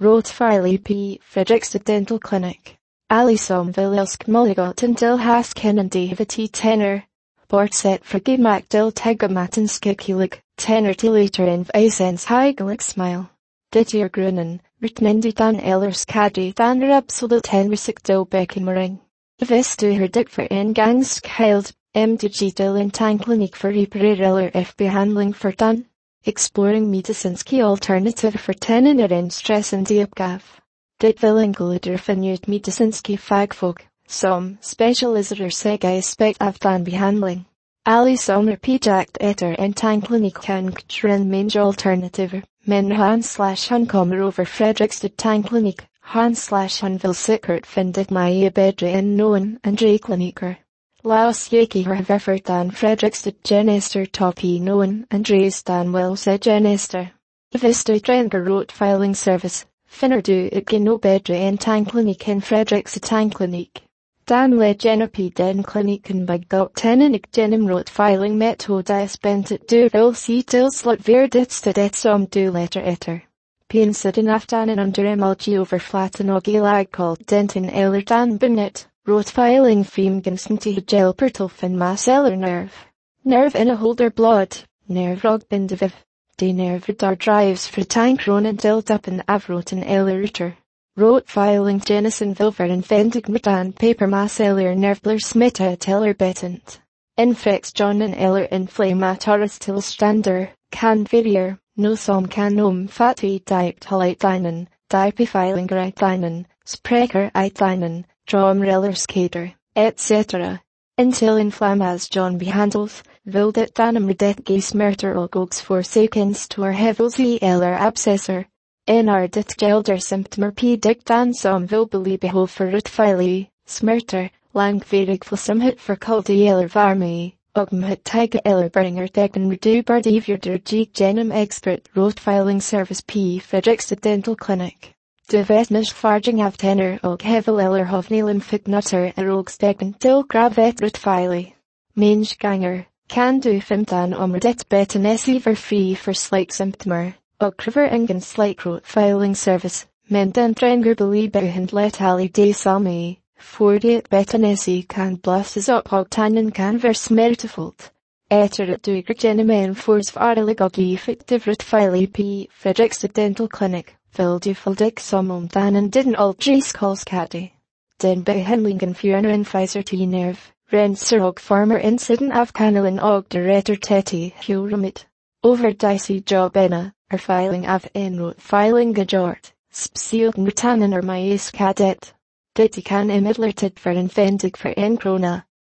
Rotfylle P. Fredrikstad Dental Clinic. Alisom Viljelsk Mulligotten til Hasken and Davity Tenor. Bortset Fragimak del Tegamaten Skikilig, Tenor Tilater in Vasens Heigelig Smile. Dittier Grunnen, Ritnendi dan Ellers Kadi dan Rapsodel Tenrisik del Beckenmering. Vistu her dik for ingangs geheild, MDG del in Tannklinikk for reparereller F Handling for dan. Exploring medicines key alternative for tenen in stress and diepgaf. Dit willingeleder vanuit medicines key fagfog, som specialiserer sig aspect af dan behandling. Ali somer pijakt etter en tannklinikk kan ktren minge alternative, men han slash han kommer over Fredrikstad tannklinikk, han slash han vil sikkert findet mig bedre en noen andre klinikker. Laos har dan Fredrikstad genester topi noen Andreas dan wel se genester. Trenger rot filing service, finner du ikke no bedre en tannklinikk en Fredrikstad tannklinikk. Dan le genopi den kliniken bagdot tenenik genim rot filing metodes bentet du vil si til slot verditstad et som du letter etter. Pinset in under emulgi over flatten og gilag called dentin eller dan benet. Rottweiling femgensmti gel pertolfen maseller nerve. Nerve in a holder blood, nerve rogbendeviv. De nerve dar drives for tankronen delt up in avroten eller ritter. Rottweiling genesen vilveren vendig mutan paper maseller nervler smitta teller betent. Infex jonen eller inflammatoris tilstander, kan vidier, no som kan om fati diet haliteinen, dipifiling reitinen, eitinen, skater, etc. Until inflammas John behandelt, wil dit dan redet gesmerter og gogs forsakens tor hevelsi eller abscesser. En ar dit gelder symptomer p dik dan som vil beli behov for utfeili, smerter, langvidig flasumhut for kulti eller varmi, og mhut teiga eller bringer degen redu bardivir der geek genum expert filing service p Fredrikstad Dental Clinic. De vetnis farging af tenor og hevel eller hofnilum fitnutter er og stegen til gravet rutfeili. Minge ganger, kan du femtan om redet betanesi ver free for slight symptomer, og kriver ingen slight filing service, men den trenger beliebehind letali de salmi, fordi betanesi kan blusses op og tannen kan ver smertefuldt. Etter at du ikke gennem fors effektiv rutfeili p Fredrikstad Dental Clinic. Veldufaldig som om danen didn't aldrig kolskati. Den behandlingen fjerne en Pfizer T-nerv, renser og farmer incident af kanalen og deretter teti hurumit. Over dicey job ena, er filing af en filing gejort, specielt mutanen er mais kadet. Dette kan imidlertid for en vendig for en krona.